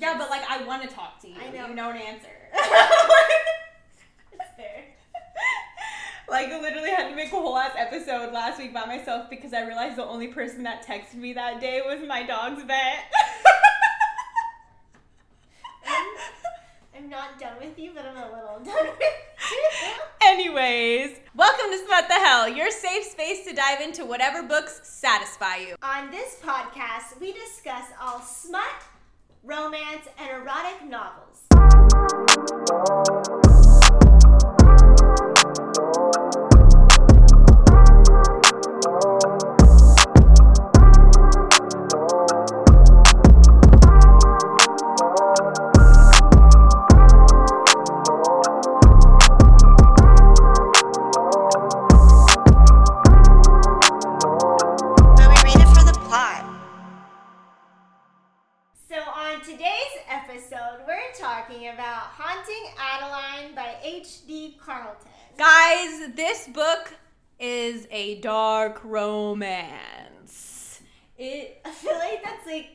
Yeah, but like I want to talk to you. I know. You don't answer. like I literally had to make a whole ass episode last week by myself because I realized the only person that texted me that day was my dog's vet. I'm not done with you, but I'm a little done with you. Anyways, welcome to Smut the Hell, your safe space to dive into whatever books satisfy you. On this podcast, we discuss all smut, romance, and erotic novels. Dark romance. It I feel like that's like.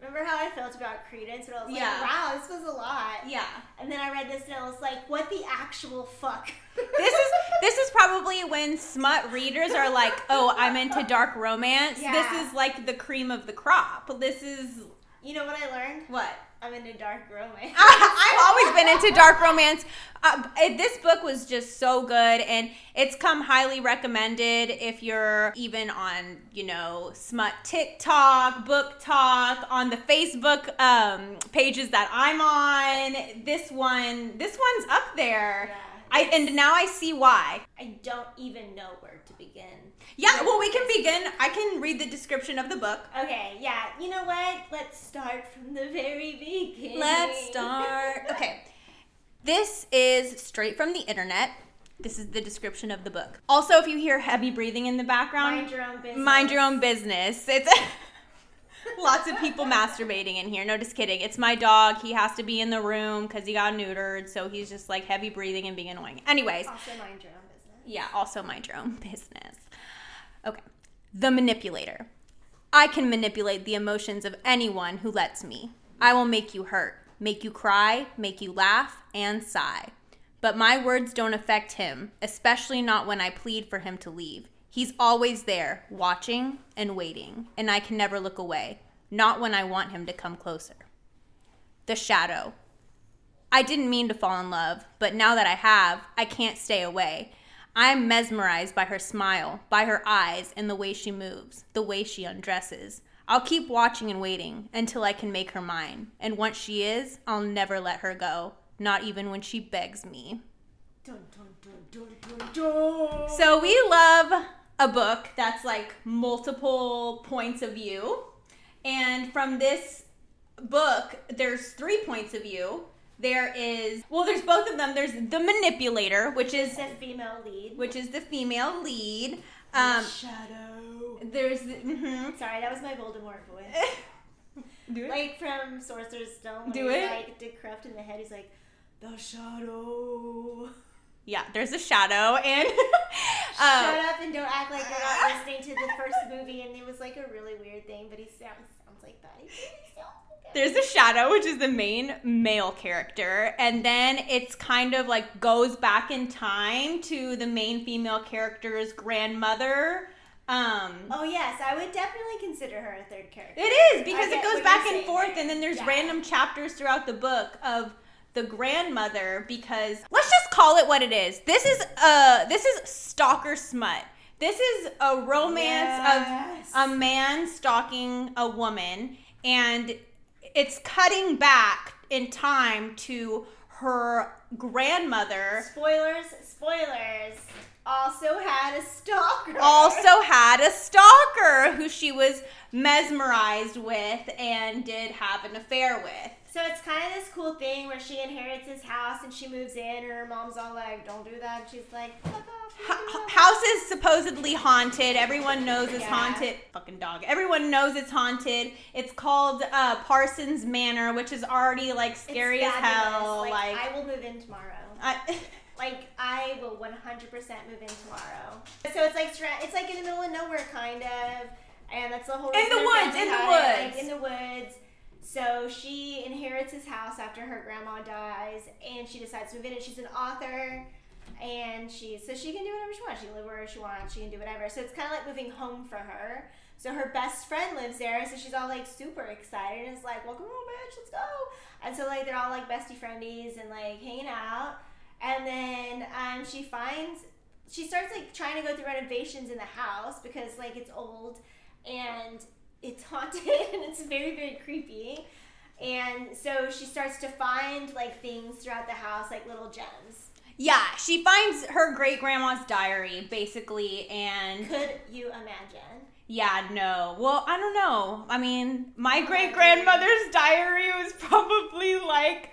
Remember how I felt about Credence? I was like, Yeah. wow, this was a lot. yeah. And then I read this and I was like, what the actual fuck? This is this is probably when smut readers are like, "Oh, I'm into dark romance." Yeah. This is like the cream of the crop. This is You know what I learned? what I'm into dark romance. I've always been into dark romance. Uh, it- this book was just so good, and it's come highly recommended if you're even on, you know, smut TikTok, book talk, on the Facebook um, pages that I'm on. This one, this one's up there. Yeah, I and now I see why. I don't even know where to begin. Yeah, well, we can begin. I can read the description of the book. Okay, yeah. You know what? Let's start from the very beginning. Let's start. Okay. This is straight from the internet. This is the description of the book. Also, if you hear heavy breathing in the background, Mind your own business. mind your own business. It's lots of people masturbating in here. No, just kidding. It's my dog. He has to be in the room because he got neutered, so he's just like heavy breathing and being annoying. Anyways, Also, mind your own business. yeah, also mind your own business. Okay. The manipulator. I can manipulate the emotions of anyone who lets me. I will make you hurt, make you cry, make you laugh, and sigh. But my words don't affect him, especially not when I plead for him to leave. He's always there, watching and waiting, and I can never look away, not when I want him to come closer. The shadow. I didn't mean to fall in love, but now that I have, I can't stay away. I'm mesmerized by her smile, by her eyes, and the way she moves, the way she undresses. I'll keep watching and waiting until I can make her mine. And once she is, I'll never let her go, not even when she begs me. Dun, dun, dun, dun, dun, dun. So we love a book that's like multiple points of view. And from this book, there's three points of view. There is well, there's both of them. There's the manipulator, which is the female lead. which is the female lead. Um, Shadow. there's the, mhm. Sorry, that was my Voldemort voice. do it. like from Sorcerer's Stone. Do it. Like decrepit in the head. He's like, the shadow. Yeah, there's a shadow and Shut uh, up and don't act like you're not listening to the first movie. And it was like a really weird thing, but he sounds sounds like that. He sounds like that. there's a shadow, which is the main male character, and then it's kind of like goes back in time to the main female character's grandmother. Um, Oh yes, I would definitely consider her a third character. It is because it goes back and forth, there. and then there's Yeah. random chapters throughout the book of the grandmother. Because let's just call it what it is. This is uh this is stalker smut. This is a romance Yes. of a man stalking a woman, and it's cutting back in time to her grandmother Spoilers, spoilers. Also had a stalker. also had a stalker who she was mesmerized with and did have an affair with. So it's kind of this cool thing where she inherits his house and she moves in, and her mom's all like, "Don't do that." And she's like, "Fuck off." H- house is supposedly haunted. Everyone knows it's Yeah. haunted. Fucking dog. Everyone knows it's haunted. It's called uh, Parsons Manor, which is already like scary as hell. Like, Like, I will move in tomorrow. I, Like I will 100% move in tomorrow. So it's like it's like in the middle of nowhere kind of, and that's the whole. In the woods, in the woods. like in the woods. So she inherits his house after her grandma dies, and she decides to move in. And she's an author, and she so she can do whatever she wants. She can live wherever she wants. She can do whatever. So it's kind of like moving home for her. So her best friend lives there, so she's all like super excited. And it's like, "Welcome home, bitch. Let's go!" And so like they're all like bestie friendies and like hanging out. And then um, she finds she starts like trying to go through renovations in the house because like it's old and it's haunted and it's very very creepy. And so she starts to find like things throughout the house, like little gems. Yeah, she finds her great grandma's diary basically, and Could you imagine? yeah, no. Well, I don't know. I mean, my great grandmother's diary was probably like.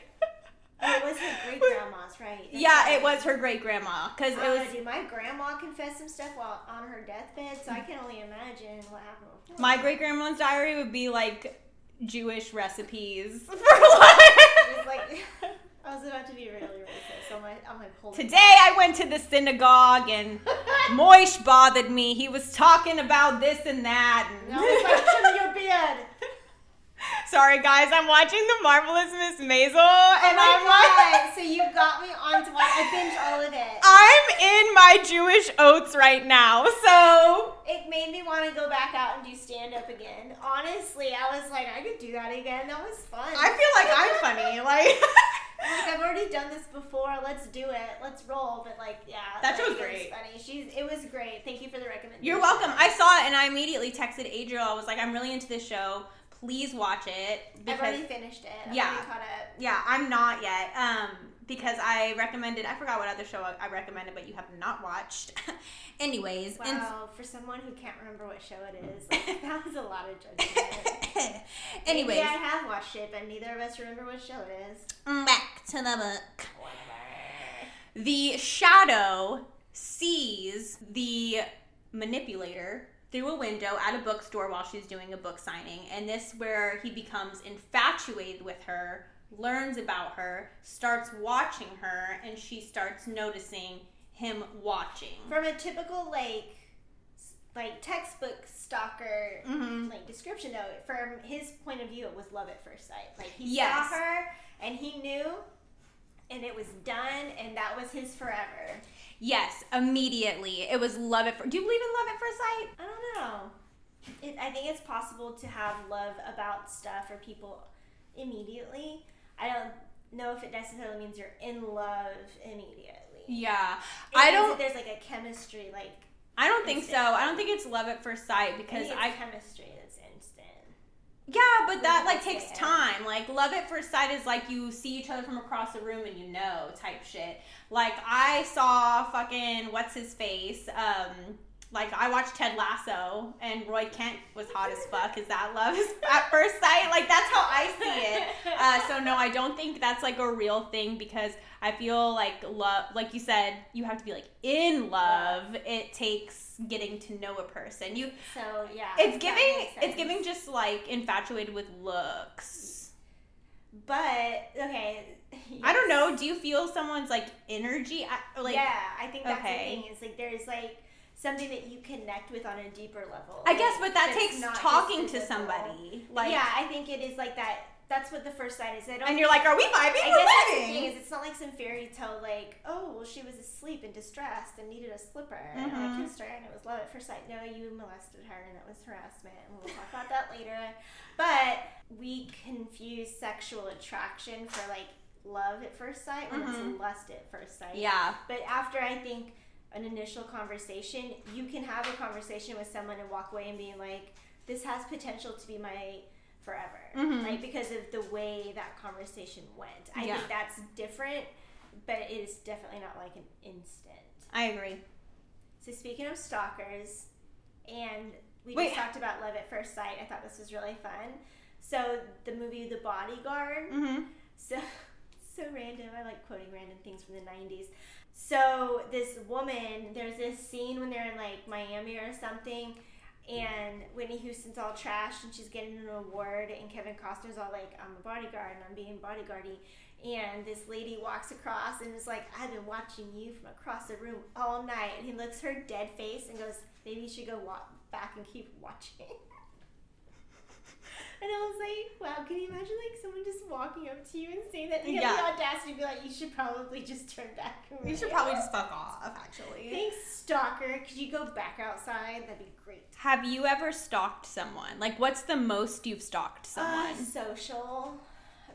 Oh, it was her great grandma's, right? That's Yeah, it was her great grandma because it Uh, was did my grandma confess some stuff while on her deathbed? So I can only imagine what happened. Before. my great grandma's diary would be like Jewish recipes for was like I was about to be really racist. So I'm like, I'm like, Today I went to the synagogue and Moish bothered me. He was talking about this and that. And No, like trim your beard. Sorry guys, I'm watching The Marvelous Miss Maisel Oh and my I'm like! So you got me onto watch. I binge all of it. I'm in my Jewish oats right now. So It made me want to go back out and do stand up again. Honestly, I was like, I could do that again. That was fun. I feel like I'm funny. Like like I've already done this before. Let's do it. Let's roll. But like, yeah, That like, was great. funny. She's. It was great. Thank you for the recommendation. You're welcome. I saw it and I immediately texted Adriel. I was like, I'm really into this show. Please watch it I've already finished it. I've Yeah. caught up. yeah, I'm not yet. Um, because I recommended. I forgot what other show I- recommended, but you have not watched. Anyways, and for someone who can't remember what show it is, like, that was a lot of judgment. anyways, Maybe I have watched it, but neither of us remember what show it is. back to the book. Whatever. The shadow sees the manipulator through a window at a bookstore while she's doing a book signing, and this where he becomes infatuated with her, learns about her, starts watching her, and she starts noticing him watching. From a typical like, like textbook stalker Mhm. like description note, from his point of view, it was love at first sight. Like he Yes. saw her and he knew, and it was done, and that was his forever. Yes, immediately. It was love at first. Do you believe in love at first sight? I don't know. It, I think it's possible to have love about stuff or people immediately. I don't know if it necessarily means you're in love immediately. Yeah, It I don't. There's like a chemistry, like I don't think so. I don't think it's love at first sight because I I chemistry that's instant. Yeah, but that like takes say. time. Like love at first sight is like you see each other from across the room and you know type shit. Like I saw fucking what's his face. Um like I watched Ted Lasso and Roy Kent was hot as fuck. Is that love at first sight? Like that's how I see it. Uh, so no, I don't think that's like a real thing because I feel like love, like you said, you have to be like in love. It takes getting to know a person. You So yeah, it's giving it's giving just like infatuated with looks. But okay, I don't know. Do you feel someone's like energy? Like yeah, I think that's okay. the thing. Is like there's like something that you connect with on a deeper level. I guess, but that takes talking to somebody. Like yeah, I think it is like that. That's what the first sight is. I don't and you're like, are we vibing? I guess that's the thing is, it's not like some fairy tale like, oh, well, she was asleep and distressed and needed a slipper, and I Mhm. kissed her, and it was love at first sight. No, you molested her, and that was harassment, and we'll talk about that later. But we confuse sexual attraction for like love at first sight when Mhm. it's lust at first sight. Yeah. But after I think an initial conversation, you can have a conversation with someone and walk away and be like, this has potential to be my forever. Mhm. Like because of the way that conversation went. I Yeah. think that's different, but it is definitely not like an instant. I agree. So speaking of stalkers, and we Wait. just talked about love at first sight. I thought this was really fun. So the movie The Bodyguard. Mm-hmm. So so random. I like quoting random things from the 90s. So this woman, there's this scene when they're in like Miami or something and Whitney Houston's all trashed and she's getting an award and Kevin Costner's all like I'm a bodyguard and I'm being bodyguardy. And this lady walks across and is like I've been watching you from across the room all night. And he looks her dead face and goes maybe you should go walk back and keep watching And I was like, wow, can you imagine like someone just walking up to you and saying that? You Yeah. have the audacity to be like, you should probably just turn back. You should probably just fuck off, actually. Thanks, stalker. Could you go back outside? That'd be great. Have you ever stalked someone? Like, what's the most you've stalked someone? Uh, social.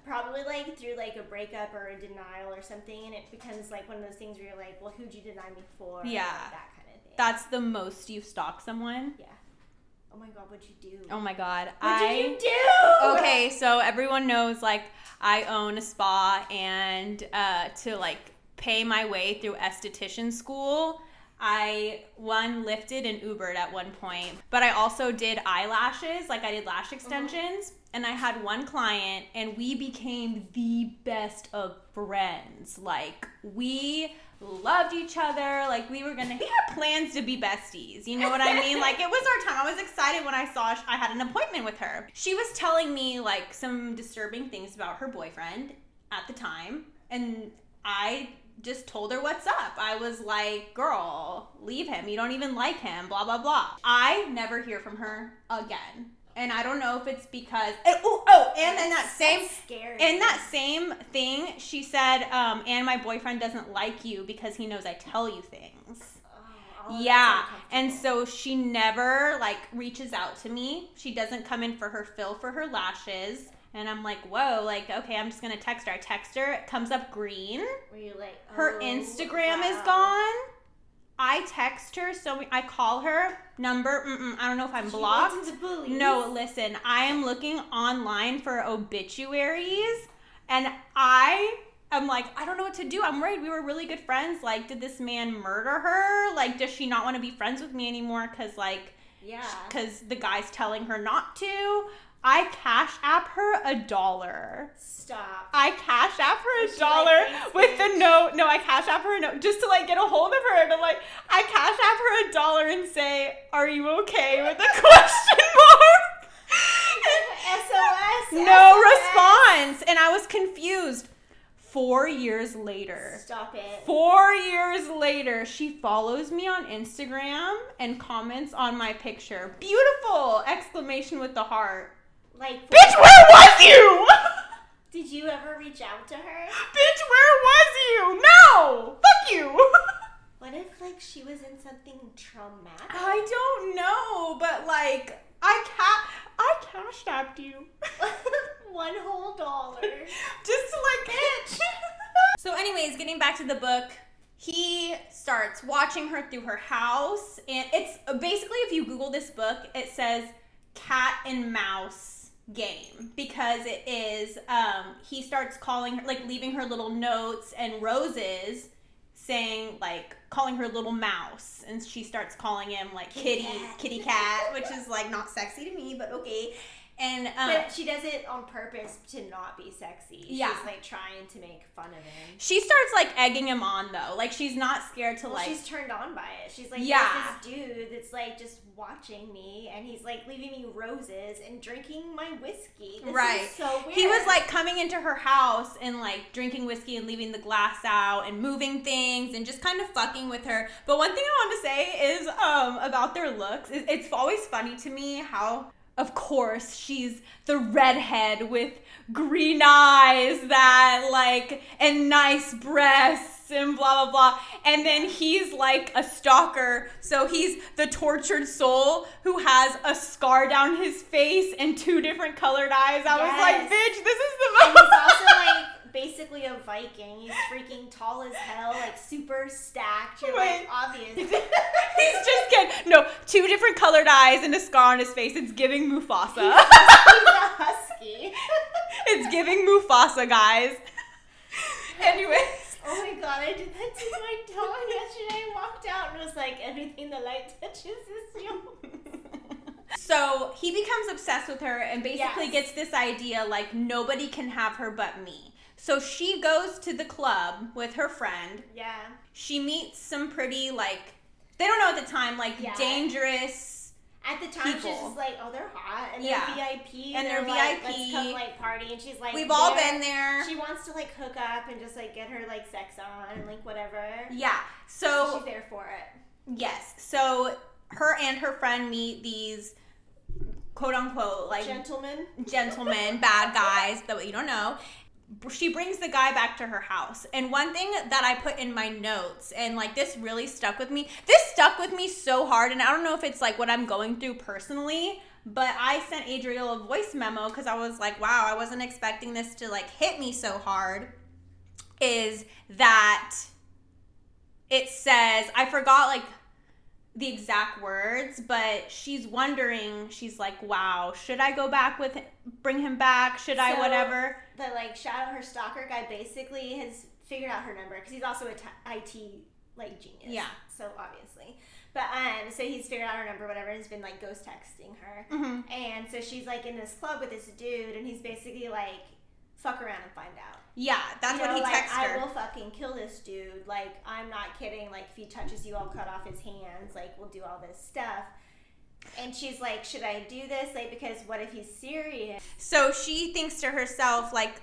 Probably like through like a breakup or a denial or something, and it becomes like one of those things where you're like, well, who'd you deny me for? Yeah. That kind of thing. That's the most you've stalked someone? yeah. Oh my god, what'd you do? Oh my god. what I did you do? Okay, so everyone knows like I own a spa and uh to like pay my way through esthetician school, I one lifted and Ubered at one point, but I also did eyelashes, like I did lash extensions, and I had one client and we became the best of friends. Like we loved each other, like we were gonna we had plans to be besties. You know what I mean? Like it was our time. I was excited when I saw I had an appointment with her. She was telling me like some disturbing things about her boyfriend at the time, and I just told her what's up. I was like, girl, leave him. You don't even like him, blah, blah, blah. I never hear from her again. And I don't know if it's because. and- oh, oh, and in that same. In that same thing, she said, um, and my boyfriend doesn't like you because he knows I tell you things. Oh, Yeah. And so she never like reaches out to me. She doesn't come in for her fill for her lashes. And I'm like, whoa, like, okay, I'm just gonna text her. I text her, it comes up green. where you're like, Her oh, Instagram is gone. I text her, so I call her number. Mm-mm, I don't know if I'm She blocked. went into bullies. No, listen, I am looking online for obituaries and I am like, I don't know what to do. I'm worried we were really good friends. Like, did this man murder her? Like, does she not want to be friends with me anymore? Because, like, Yeah. because the guy's telling her not to. I cash app her a dollar. Stop. I cash app her a she dollar like, with the bitch"? note. No, I cash app her a note just to like get a hold of her. And I'm like, I cash app her a dollar and say, Are you okay? with a question mark. SOS. no response. And I was confused. Four years later. Stop it. Four years later, she follows me on Instagram and comments on my picture. Beautiful! Exclamation with the heart. Like, Bitch, where was you? did you ever reach out to her? Bitch, where was you? No! Fuck you! What if like she was in something traumatic? I don't know, but like, I ca- I cash apped you. One whole dollar. Just to like bitch. so, anyways, getting back to the book, he starts watching her through her house, and it's basically if you Google this book, it says cat and mouse game because it is um he starts calling her like leaving her little notes and roses saying like calling her little mouse and she starts calling him like Kitty kitty cat. kitty cat which is like not sexy to me but okay and um But she does it on purpose to not be sexy. Yeah. She's like trying to make fun of him. She starts like egging him on though. Like she's not scared to Well, like she's turned on by it. She's like, Yeah. this dude that's like just watching me, and he's like leaving me roses and drinking my whiskey. This Right. So weird. he was like coming into her house and like drinking whiskey and leaving the glass out and moving things and just kind of fucking with her. But one thing I want to say is um about their looks. It's always funny to me how of course she's the redhead with green eyes that like and nice breasts and blah blah blah. And then he's like a stalker. So he's the tortured soul who has a scar down his face and two different colored eyes. I was like bitch this is And the he's most also like basically a Viking. He's freaking tall as hell, like super stacked. You're like obvious. he's just kidding no two different colored eyes and a scar on his face it's giving mufasa he's a husky. it's giving mufasa guys anyways Oh my god, I did that to my dog yesterday. I walked out and was like, everything the light touches is yours. So he becomes obsessed with her and basically Yes. gets this idea like nobody can have her but me. So she goes to the club with her friend. Yeah. She meets some pretty like they don't know at the time like Yeah. dangerous. At the time, she's just like, oh, they're hot and they're VIP And they're like, VIP. Let's come like party, and she's like, We've all been there. She wants to like hook up and just like get her like sex on and like whatever. Yeah. So So she's there for it. yes. So her and her friend meet these quote unquote like Gentlemen. gentlemen, bad guys that you don't know. She brings the guy back to her house. And one thing that I put in my notes, and like this really stuck with me, this stuck with me so hard. And I don't know if it's like what I'm going through personally, but I sent Adriel a voice memo because I was like, wow, I wasn't expecting this to like hit me so hard. Is that it says, I forgot like the exact words, but she's wondering, she's like, wow, should I go back with bring him back? Should I whatever? The like out her stalker guy basically has figured out her number because he's also a t- IT like genius. Yeah. So obviously, but um, so he's figured out her number, whatever, and has been like ghost texting her, Mhm. and so she's like in this club with this dude, and he's basically like, fuck around and find out. Yeah, that's You what know, he like, texted I will fucking kill this dude. Like, I'm not kidding. Like, if he touches you, I'll cut off his hands. Like, we'll do all this stuff. And she's like, should I do this? Like, because what if he's serious? So she thinks to herself, like,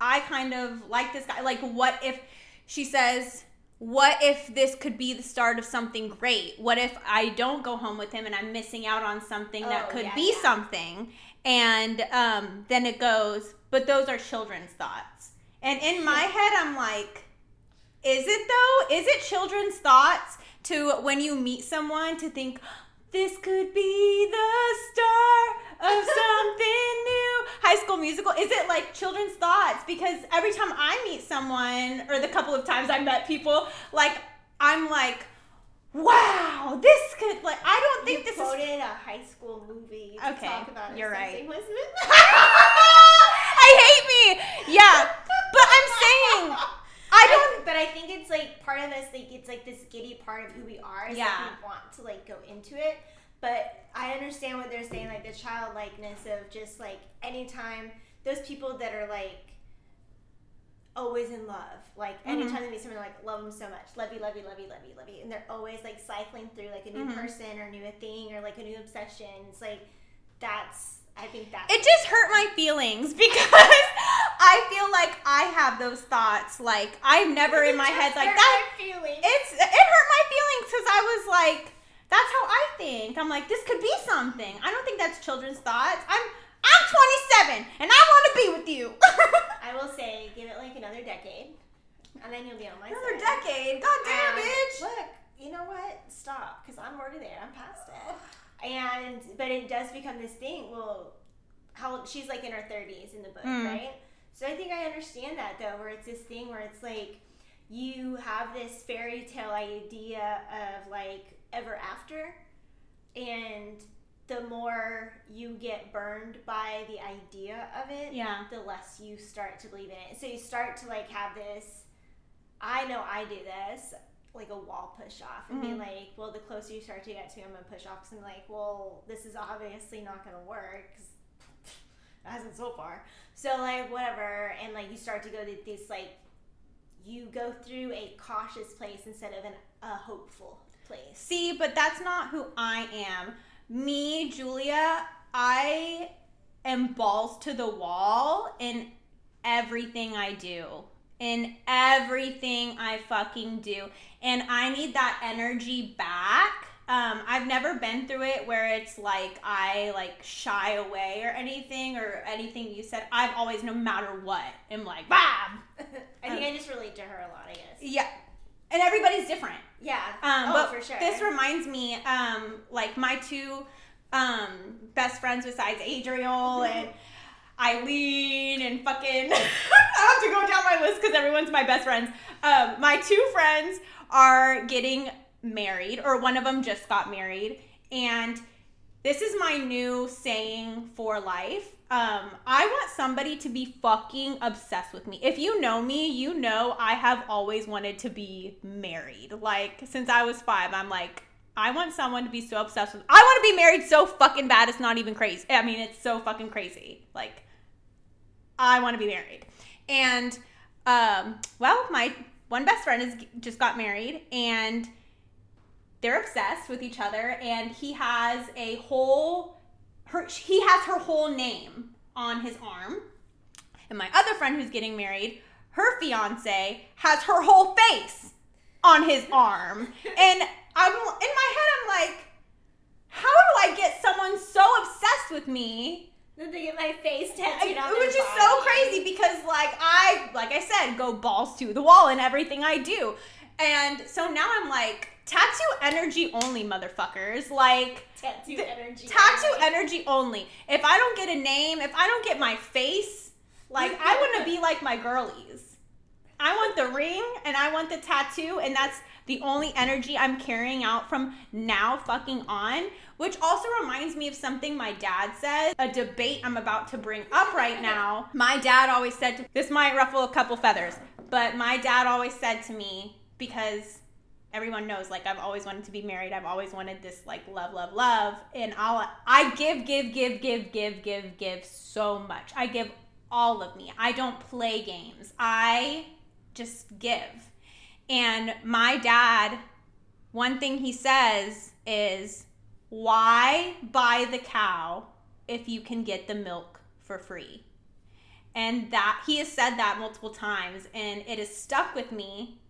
I kind of like this guy. Like, what if she says, what if this could be the start of something great? What if I don't go home with him and I'm missing out on something that Oh, could yeah, be yeah. something? And um, then it goes, but those are children's thoughts. And in my head, I'm like, is it though? Is it children's thoughts to when you meet someone to think this could be the star of something new? High School Musical. Is it like children's thoughts? Because every time I meet someone, or the couple of times I met people, like I'm like, wow, this could like I don't think you this is quoted a high school movie. To Okay, talk about you're right. I hate me. Yeah, but I'm saying I don't. but I think it's like part of us. Like, it's like this giddy part of who we are. So Yeah. we want to like go into it. But I understand what they're saying, like the childlikeness of just like anytime those people that are like always in love. Like Mm-hmm. anytime they meet someone, they're like love them so much, love you, love you, love you, love you, love you, and they're always like cycling through like a new Mhm. person or new thing or like a new obsession. It's like that's I think that's It just hurt my feelings because I feel like I have those thoughts. Like I'm never in my head like that. It's it hurt my feelings because I was like, that's how I think. I'm like, this could be something. I don't think that's children's thoughts. I'm I'm 27 and I want to be with you. I will say, give it like another decade, and then you'll be on my Another side. decade. God damn, And bitch. Look, you know what? Stop, because I'm already there. I'm past it. And but it does become this thing. Well, how old- she's like in her 30s in the book, Mm. right? So I think I understand that though, where it's this thing where it's like you have this fairy tale idea of like ever after, and the more you get burned by the idea of it, Yeah. the less you start to believe in it. So you start to like have this. I know I do this, like a wall push off, and be Mhm. like, well, the closer you start to get to, I'm gonna push off. Cause I'm like, well, this is obviously not gonna work. 'cause it hasn't so far. So like whatever, and like you start to go to this like, you go through a cautious place instead of an, a hopeful place. See, but that's not who I am. Me, Julia, I am balls to the wall in everything I do. In everything I fucking do. And I need that energy back. Um, I've never been through it where it's like I like shy away or anything or anything you said. I've always, no matter what, am like, Bob. I think I just relate to her a lot. I guess. Yeah. And everybody's different. Yeah. Um, oh, but for sure. This reminds me, um, like my two um, best friends besides Adriel and Eileen and fucking. I have to go down my list because everyone's my best friends. Um, my two friends are getting married, or one of them just got married, and this is my new saying for life. Um, I want somebody to be fucking obsessed with me. If you know me, you know I have always wanted to be married. Like since I was five, I'm like, I want someone to be so obsessed with. I want to be married so fucking bad. It's not even crazy. I mean, it's so fucking crazy. Like, I want to be married. And um, well, my one best friend is just got married, and they're obsessed with each other. And he has a whole her he has her whole name on his arm. And my other friend who's getting married, her fiance has her whole face on his arm. And I'm in my head I'm like how do I get someone so obsessed with me? that they get my face tattooed on which is so crazy because like I like I said go balls to the wall in everything I do. And so now I'm like tattoo energy only motherfuckers. Like Tattoo The- energy. tattoo energy only. If I don't get a name, if I don't get my face, like I want to be like my girlies. I want the ring and I want the tattoo, and that's the only energy I'm carrying out from now fucking on. Which also reminds me of something my dad said, a debate I'm about to bring up right now. My dad always said, to, this might ruffle a couple feathers, but my dad always said to me, because everyone knows like I've always wanted to be married. I've always wanted this like love, love, love. And I'll I give, give, give, give, give, give, give so much. I give all of me. I don't play games. I just give. And my dad, one thing he says is, why buy the cow if you can get the milk for free? And that he has said that multiple times and it has stuck with me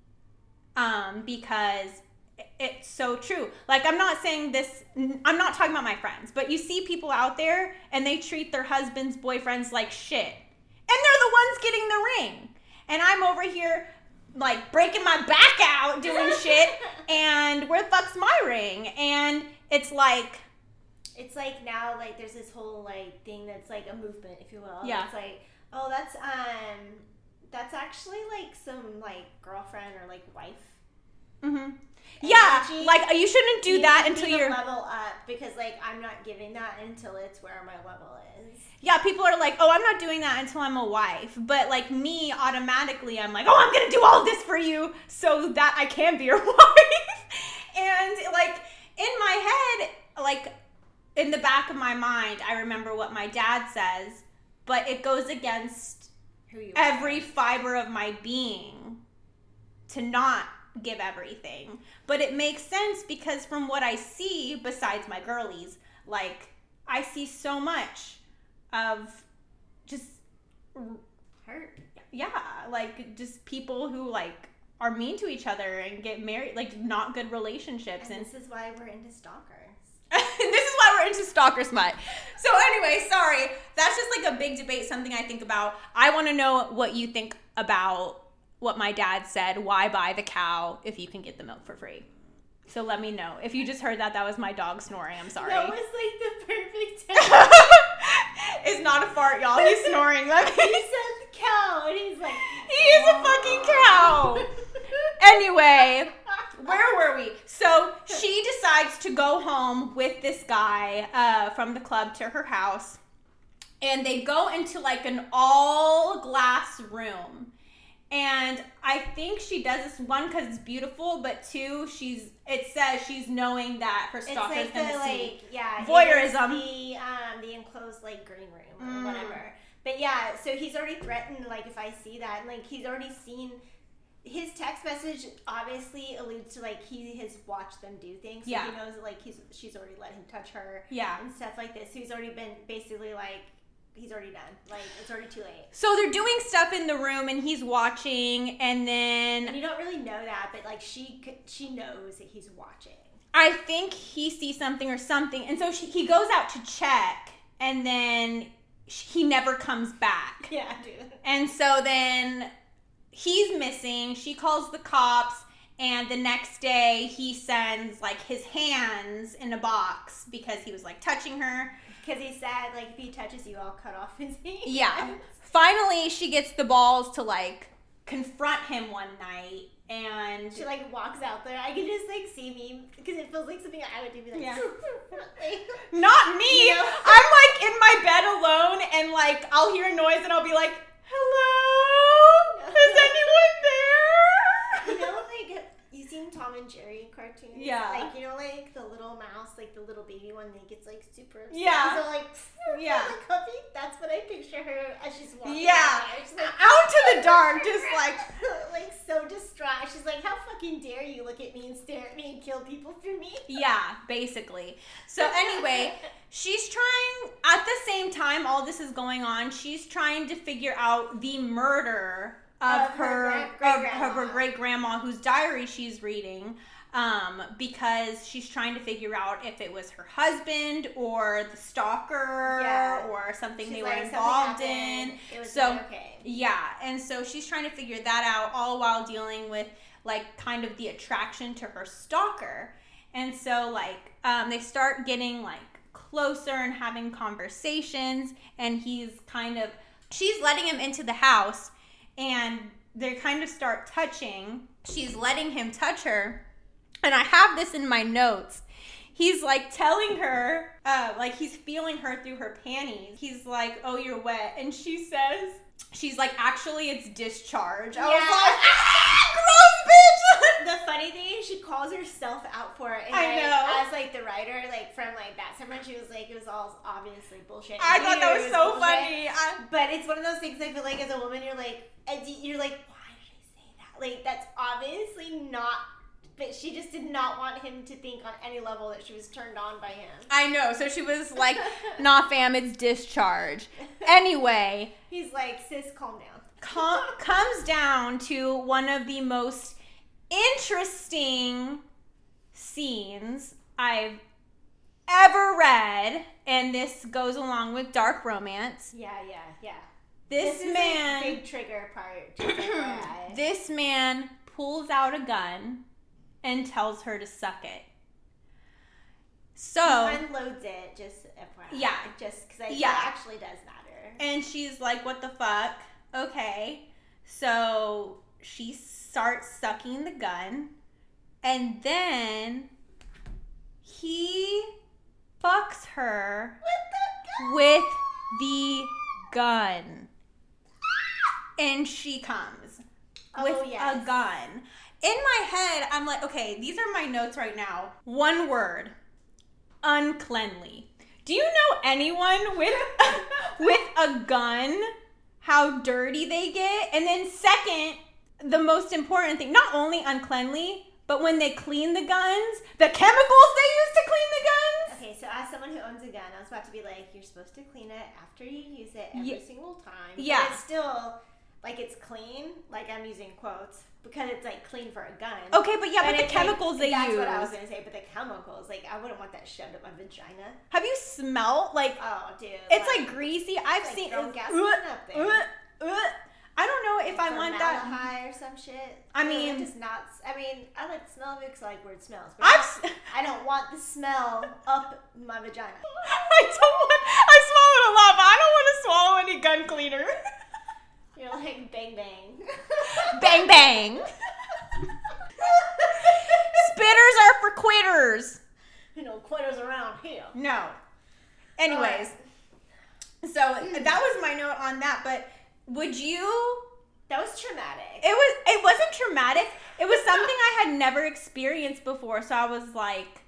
um, because it's so true. Like, I'm not saying this, I'm not talking about my friends, but you see people out there and they treat their husbands, boyfriends like shit. And they're the ones getting the ring. And I'm over here, like, breaking my back out doing shit. And where the fuck's my ring? And it's like, It's like now, like there's this whole like thing that's like a movement, if you will. Yeah. It's like, oh, that's um, that's actually like some like girlfriend or like wife. hmm yeah, like, you shouldn't do You that until you're. level up because like I'm not giving that until it's where my level is. Yeah, people are like, oh, I'm not doing that until I'm a wife. But like me, automatically, I'm like, oh, I'm gonna do all this for you so that I can be your wife. and like in my head, like in the back of my mind, I remember what my dad says, but it goes against Who you every fiber of my being to not give everything. But it makes sense because from what I see, besides my girlies, like I see so much of just hurt. yeah, like just people who like are mean to each other and get married, like not good relationships And and this is why we're into stalkers. this is why we're into stalker smut. So anyway, sorry. That's just like a big debate, something I think about. I want to know what you think about what my dad said. Why buy the cow if you can get the milk for free? So let me know. If you just heard that, that was my dog snoring. I'm sorry. That was like the perfect time. it's not a fart, y'all. He's snoring. Let me. he said cow, and he's like, He is a fucking cow. Anyway, where were we? So she decides to go home with this guy uh, from the club to her house, and they go into like an all glass room. And I think she does this one because it's beautiful, but two, she's it says she's knowing that her It's stalker's like the gonna see. like yeah Voyeurism. The um the enclosed like green room or Mm. whatever. But yeah, so he's already threatened like if I see that, and like he's already seen. His text message obviously alludes to like he has watched them do things. So Yeah. he knows that like he's she's already let him touch her Yeah. and stuff like this. So he's already been basically like he's already done. Like it's already too late. So they're doing stuff in the room, and he's watching, and then And you don't really know that, but like she she knows that he's watching. I think he sees something or something, and so she, he goes out to check, and then sh- he never comes back. Yeah, dude. And so then he's missing. She calls the cops, and the next day he sends like his hands in a box because he was like touching her. Because he said like if he touches you, I'll cut off his hand. Yeah. Finally, she gets the balls to like confront him one night, and She like walks out there. I can just like see me because it feels like something I would do. Be like, Yeah. Not me. You know? I'm like in my bed alone and like I'll hear a noise and I'll be like, "Hello? Is anyone there?" you know, like you seen Tom and Jerry cartoons? Yeah. Like you know, like the little mouse, like the little baby one that gets like super. Upset. Yeah. So like, Yeah. Tuffy, that's what I picture her as she's walking. Yeah. She's like, Out to the dark, just like like so distraught. She's like, "How fucking dare you look at me and stare at me and kill people for me?" yeah, basically. So anyway, she's trying at the same time all this is going on, she's trying to figure out the murder of, Of her her gra- of, of her great grandma whose diary she's reading. um, because she's trying to figure out if it was her husband or the stalker Yeah. or something She's they like, were involved in. It was so okay. yeah, and so she's trying to figure that out all while dealing with like kind of the attraction to her stalker. And so like um, they start getting like closer and having conversations and he's kind of she's letting him into the house and they kind of start touching. She's letting him touch her. And I have this in my notes. He's like telling her, uh, like he's feeling her through her panties. He's like, "Oh, you're wet," and she says, "She's like, actually, it's discharge." I was Yeah. like, ah. The funny thing is, she calls herself out for it. And I like, know. As like the writer, like from like that summer, she was like, it was all obviously bullshit. I thought that it was so bullshit. funny. I, But it's one of those things I feel like as a woman, you're like, you- you're like, why did I say that? Like that's obviously not. But she just did not want him to think on any level that she was turned on by him. I know. So she was like, "Nah, fam, it's discharge." Anyway, He's like, sis, calm down. com- comes down to one of the most interesting scenes I've ever read, and this goes along with dark romance. Yeah, yeah, yeah. This, is man, a big trigger part. this man pulls out a gun and tells her to suck it. So, unloads it, just FYI. Yeah. Just because Yeah. actually does matter. and she's like, "What the fuck?" Okay, so she starts sucking the gun, and then he fucks her with the gun, and she comes oh, with Oh, yes. a gun. In my head, I'm like, okay, these are my notes right now. One word: uncleanly. Do you know anyone with with a gun? How dirty they get, and then second, the most important thing: not only uncleanly, but when they clean the guns, the chemicals they use to clean the guns. Okay, so as someone who owns a gun, I was about to be like, you're supposed to clean it after you use it every Ye- single time. Yeah. But it's still like it's clean. Like I'm using quotes because it's like clean for a gun. Okay, but yeah, but, the it's, like, chemicals they that's use. That's what I was gonna say. But the chemicals, like I wouldn't want that shoved up my vagina. Have you smelled like Oh, dude. it's like greasy? I've like seen. throwing uh, up there. uh, uh. I don't know if I want that. high or some shit. I mean- it just not. I mean, I like the smell of it because I like weird smells. But I've. not- s- I don't want the smell up my vagina. I don't want. I swallowed a lot, but I don't want to swallow any gun cleaner. You're like bang bang. bang bang. Spitters are for quitters. you know, quitters around here. No. Anyways, so that was my note on that. But would you? That was traumatic. It was. It wasn't traumatic. It was something I had never experienced before. So I was like,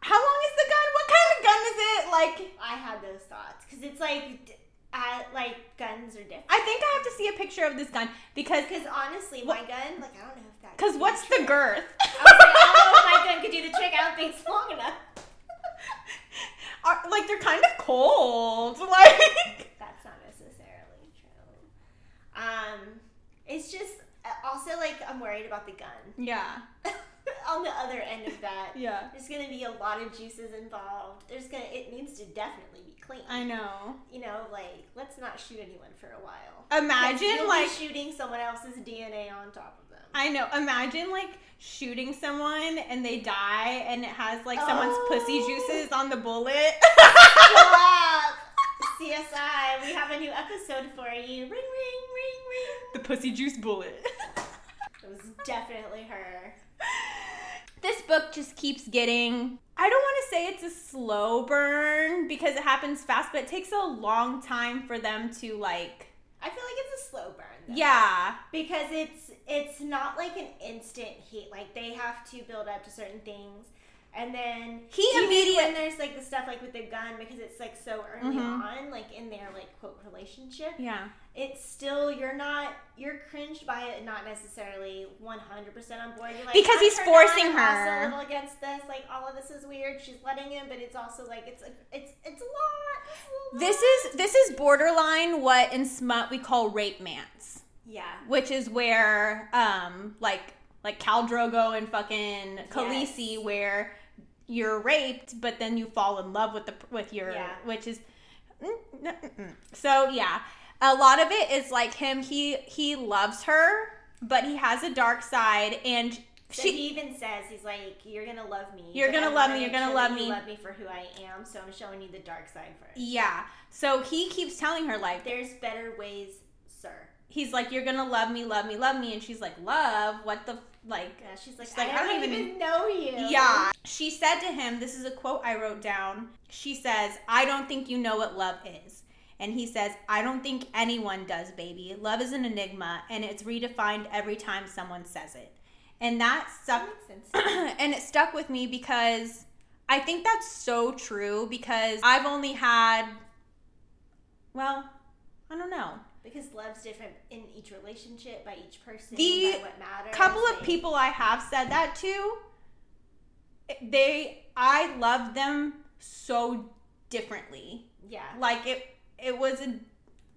"How long is the gun? What kind of gun is it?" Like, I had those thoughts because it's like, I like guns are different. I think I have to see a picture of this gun because. Because honestly, my gun, like I don't know if that. Because what's the the girth? I was like, I don't know if my gun could do the trick. I don't think it's long enough. Are, like they're kind of cold. Like That's not necessarily true. Um, it's just also like I'm worried about the gun. yeah, On the other end of that, yeah. there's gonna be a lot of juices involved. There's gonna it needs to definitely be clean. I know. You know, like let's not shoot anyone for a while. Imagine like shooting someone else's DNA on top of them. I know. Imagine like shooting someone and they die and it has like someone's pussy Oh. juices on the bullet. CSI, we have a new episode for you. Ring, ring, ring, ring. the pussy juice bullet. It was definitely her. this book just keeps getting I don't want to say it's a slow burn because it happens fast, but it takes a long time for them to like I feel like it's a slow burn. Though. yeah. because it's it's not like an instant heat. Like they have to build up to certain things, and then He immediately immediate- when there's like the stuff like with the gun because it's like so early Mhm. on, like in their like quote relationship. Yeah. It's still you're not you're cringed by it, not necessarily 100 percent on board. You're like Because he's forcing her. A little against this, like all of this is weird. She's letting him, but it's also like it's a, it's it's a lot. It's a lot. This is this is borderline what in smut we call rape mance. yeah. which is where um like like Khal Drogo and fucking Khaleesi, Yes. where you're raped, but then you fall in love with the with your, Yeah. which is mm, mm, mm, so yeah. A lot of it is like him. He he loves her, but he has a dark side, and So she he even says he's like, "You're gonna love me. You're gonna I love me, you're gonna love me." Love me for who I am. So I'm showing you the dark side first. yeah. So he keeps telling her like There's better ways, sir." he's like you're gonna love me, love me, love me, and she's like love what the like Yeah, she's like, She's like, I, don't even, know you. Yeah. She said to him, this is a quote I wrote down. She says, I don't think you know what love is. And he says, I don't think anyone does, baby. Love is an enigma, and it's redefined every time someone says it. And that stuck, That sense. and it stuck with me because I think that's so true because I've only had, well, I don't know. Because love's different in each relationship, by each person, The by what matters. couple of like- people I have said that to, they I love them so differently. Yeah. Like it it was a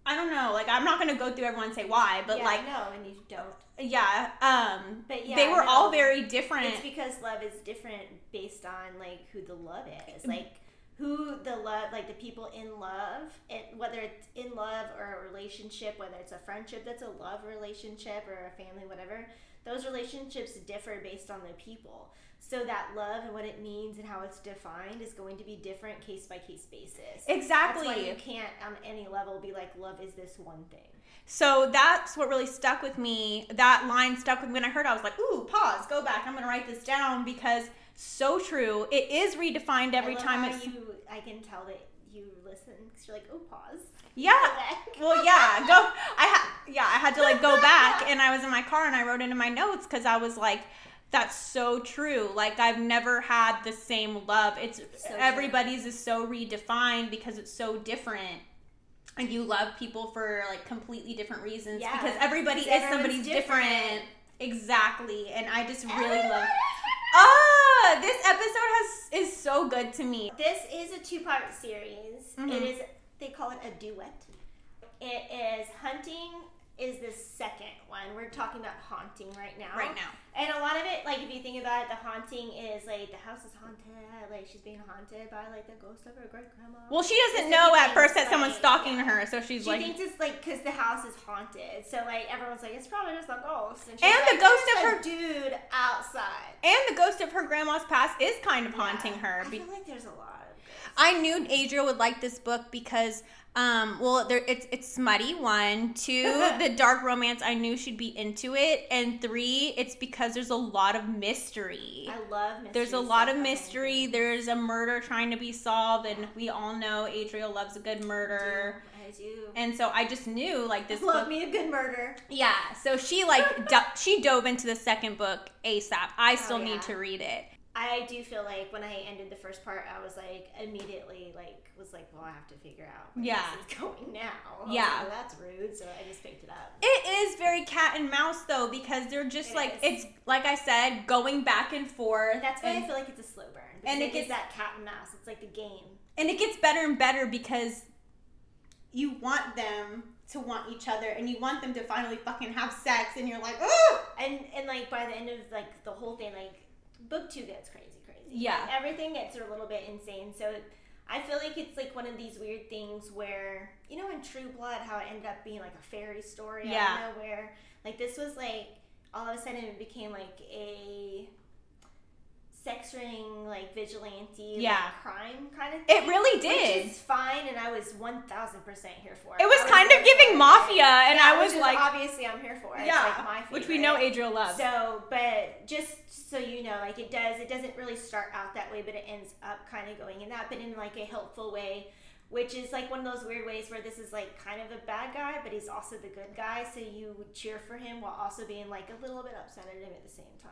I don't know, like I'm not gonna go through everyone and say why, but yeah, like no, and you don't. yeah, um But yeah, they were no. all very different. It's because love is different based on like who the love is, like who the love, like the people in love, and whether it's in love or a relationship, whether it's a friendship that's a love relationship or a family, whatever. Those relationships differ based on the people. So that love and what it means and how it's defined is going to be different case by case basis. Exactly. That's why you can't on any level be like love is this one thing. So that's what really stuck with me. That line stuck with me when I heard it. I was like, ooh, pause, go back. I'm going to write this down because so true. It is redefined every time it's. you. I can tell that you listen because you're like, oh, pause. Yeah. Well, yeah. Go. I had. Yeah, I had to like go back, and I was in my car, and I wrote into my notes because I was like, "That's so true." Like I've never had the same love. It's true. everybody's is so redefined because it's so different. And you love people for like completely different reasons Yeah, because everybody is somebody's different. different. Exactly. And I just really love Ah, this episode has is so good to me. This is a two-part series. Mhm. It is. They call it a duet. It is hunting. Is the second one. We're talking about haunting right now. Right now. And a lot of it, like if you think about it, the haunting is like the house is haunted. Like she's being haunted by like the ghost of her great grandma. Well, she doesn't know at first that someone's stalking yeah. her, so she's she like She thinks it's like because the house is haunted. So like everyone's like it's probably just a ghost. she's And the ghost of her- dude outside. And the ghost of her grandma's past is kind of haunting Yeah. her. I feel like there's a lot. I knew Adria would like this book because, um, well, there it's it's smutty. One, two, the dark romance. I knew she'd be into it, and three, it's because there's a lot of mystery. I love mystery. There's a lot of mystery. There's a murder trying to be solved, and we all know Adria loves a good murder. I do. And so I just knew like this love book. me a good murder. Yeah, so she like do- she dove into the second book ASAP. I still Oh, yeah. need to read it. I do feel like when I ended the first part, I was like immediately like was like, well, I have to figure out where Yeah. this is going now. Yeah. like, well, that's rude. So I just picked it up. It is very cat and mouse though because they're just It like is. it's like I said going back and forth. That's why and, I feel like it's a slow burn. and it it gets- is that cat and mouse. It's like the game. and it gets better and better because you want them to want each other and you want them to finally fucking have sex and you're like, oh And and like by the end of like the whole thing, like book two gets crazy, crazy. Yeah. Like, everything gets a little bit insane. So I feel like it's like one of these weird things where you know in True Blood how it ended up being like a fairy story Yeah. out of nowhere. Like this was like all of a sudden it became like a sex ring like vigilante Yeah. like, crime kind of thing. It really did. Which is fine, and I was one thousand percent here for It It was I kind of giving for it. mafia, and Yeah, I was like- obviously I'm here for it. yeah, like which we know Adria loves. So, but just so you know, like it does, it doesn't really start out that way, but it ends up kind of going in that, but in like a helpful way, which is like one of those weird ways where this is like kind of a bad guy, but he's also the good guy. So you would cheer for him while also being like a little bit upset at him at the same time.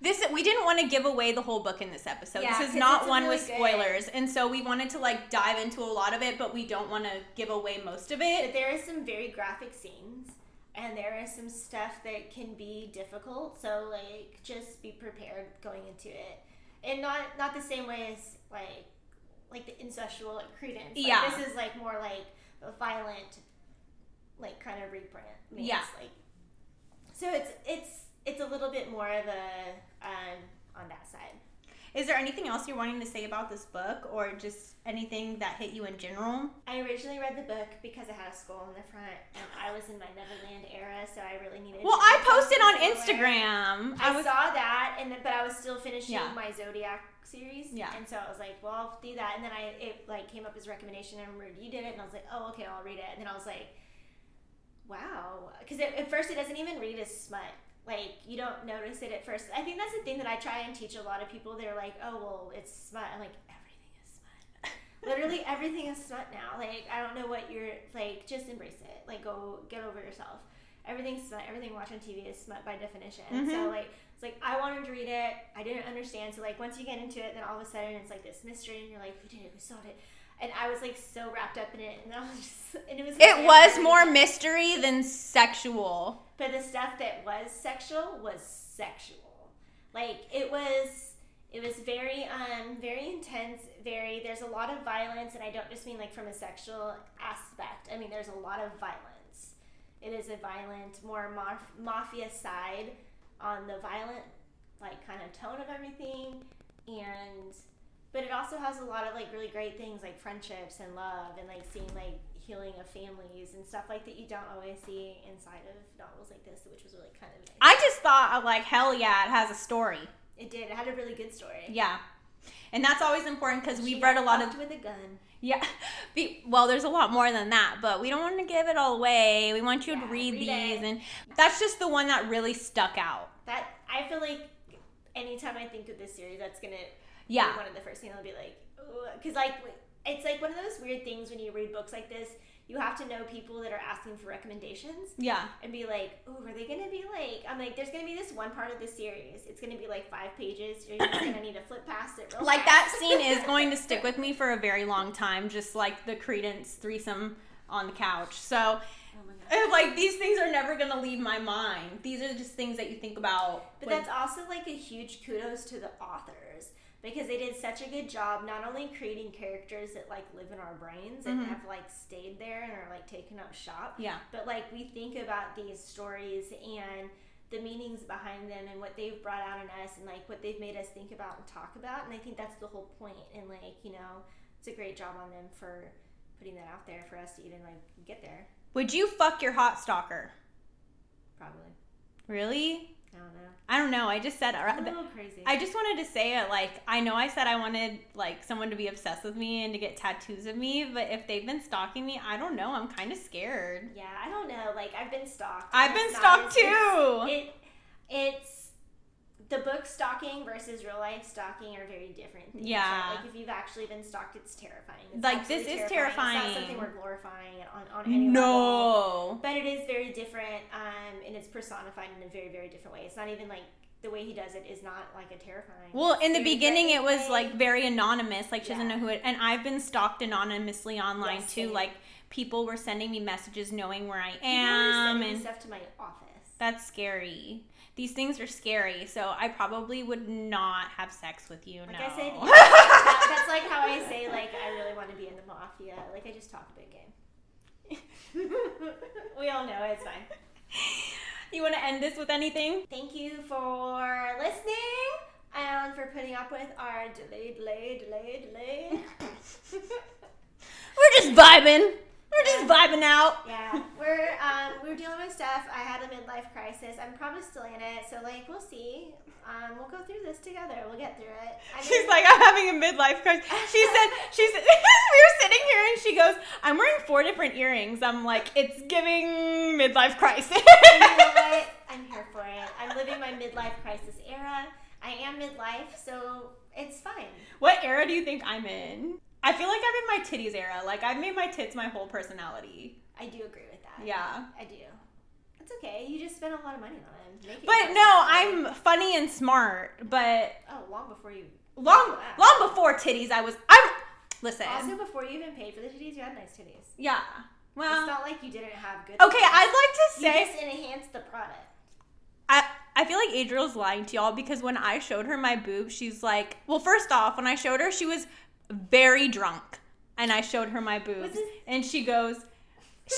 this we didn't want to give away the whole book in this episode. Yeah, this is not one really with good. spoilers, and so we wanted to like dive into a lot of it, but we don't want to give away most of But it. there is some very graphic scenes. And there is some stuff that can be difficult, so like just be prepared going into it, and not not the same way as like like the incestual like credence. Like, Yeah. this is like more like a violent, like kind of reprint. Yeah. like so it's it's it's a little bit more of a um, on that side. Is there anything else you're wanting to say about this book or just anything that hit you in general? I originally read the book because it had a skull in the front, and I was in my Neverland era, so I really needed. Well, I posted on. Instagram. I, I was saw that, and then, but I was still finishing Yeah. my Zodiac series. Yeah. And so I was like, well, I'll do that. And then I it like came up as a recommendation. I remembered you did it, and I was like, oh, okay, I'll read it. And then I was like, wow, because at first it doesn't even read as smut. Like you don't notice it at first. I think that's the thing that I try and teach a lot of people. They're like, oh, well, it's smut. I'm like, everything is smut. Literally everything is smut now. Like I don't know what you're like. Just embrace it. Like go get over yourself. Everything's smut. Everything watched on TV is smut by definition. So Mhm. like it's like I wanted to read it. I didn't understand. So like once you get into it, then all of a sudden it's like this mystery, and you're like, who did it? Who saw it? And I was like so wrapped up in it, and I was just, and it was. it was more mystery than sexual. but the stuff that was sexual was sexual. Like it was it was very um very intense, very there's a lot of violence and I don't just mean like from a sexual aspect. I mean there's a lot of violence. It is a violent, more maf- mafia side on the violent like kind of tone of everything and but it also has a lot of like really great things like friendships and love and like seeing like healing of families and stuff like that you don't always see inside of novels like this which was really kind of nice. I just thought, uh, like, hell yeah, it has a story. it did it had a really good story Yeah. And that's always important because we've read a lot of with a gun Yeah. Well, there's a lot more than that, but we don't want to give it all away. We want you to read, read these, it. and that's just the one that really stuck out. that i feel like anytime i think of this series that's gonna Yeah. be one of the first things i'll be like because like it's like one of those weird things when you read books like this you have to know people that are asking for recommendations Yeah. and be like, "Oh, are they gonna be like?" I'm like, "There's gonna be this one part of the series. It's gonna be like five pages. You're just gonna need to flip past it real Like that scene is going to stick with me for a very long time, just like the Credence threesome on the couch. So, Oh eh, like, these things are never going to leave my mind. These are just things that you think about. But when- that's also like a huge kudos to the authors because they did such a good job not only creating characters that like live in our brains and Mhm. have like stayed there and are like taken up shop, yeah. but like we think about these stories and the meanings behind them and what they've brought out in us and like what they've made us think about and talk about and i think that's the whole point. point and like you know it's a great job on them for putting that out there for us to even like get there Would you fuck your hot stalker? probably Really? I don't know I don't know. I just said uh, I'm a little crazy I just wanted to say it like I know I said I wanted like someone to be obsessed with me and to get tattoos of me, but if they've been stalking me, I don't know. I'm kind of scared. yeah i don't know like i've been stalked I've been stalked too. it's, it it's the book stalking versus real life stalking are very different things. Yeah. Like if you've actually been stalked, it's terrifying. It's Like, this is It's terrifying. not something we're glorifying on, on any level. No. But it is very different, um, and it's personified in a very, very different way. It's not even like the way he does it is not like a terrifying. Well, in the beginning, it was threatening like very anonymous. Like she doesn't know who it. And I've been stalked anonymously online Yes, too. same. Like people were sending me messages knowing where I am, sending and stuff to my office. that's scary. These things are scary. So I probably would not have sex with you. Like no. I said, that- that's like how I say like I really want to be in the mafia. Like I just talk a big game. we all know it's fine. you want to end this with anything? Thank you for listening and for putting up with our delay, delay, delay, delay. We're just vibing. We're just vibing out. yeah, we're um, we're dealing with stuff. I had a midlife crisis. I'm probably still in it, so like we'll see. Um, we'll go through this together. We'll get through it. I She's like, I'm having a midlife crisis. She said, she said, we were sitting here and she goes, I'm wearing four different earrings. I'm like, it's giving midlife crisis. you know what? I'm here for it. I'm living my midlife crisis era. I am midlife, so it's fine. what era do you think I'm in? I feel like I'm in my titties era. Like, I've made my tits my whole personality. I do agree with that. Yeah. I do. It's okay. You just spent a lot of money on it But no. I'm funny and smart. But Oh, long before you. long, long before titties, I was. I'm. Listen. Also, before you even paid for the titties, you had nice titties. yeah. Well, it's not like you didn't have good. Okay, titties. I'd like to You say. just enhanced the product. I I feel like Adriel's lying to y'all because when I showed her my boob, she's like, well, first off, when I showed her, she was very drunk, and I showed her my boobs, and she goes,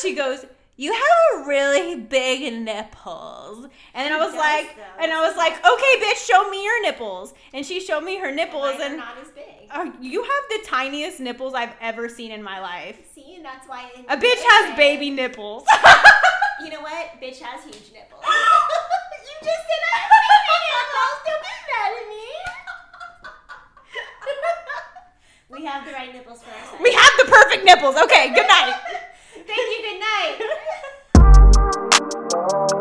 she goes, You have really big nipples. And then I was does, like, though. and I was like, okay, bitch, show me your nipples. And she showed me her nipples, are and not as big. uh, you have the tiniest nipples I've ever seen in my life. See, and that's why A bitch has baby nipples. You know what? Bitch has huge nipples. you just said I We have the right nipples for ourselves. We have the perfect nipples. Okay, good night. Thank you, good night.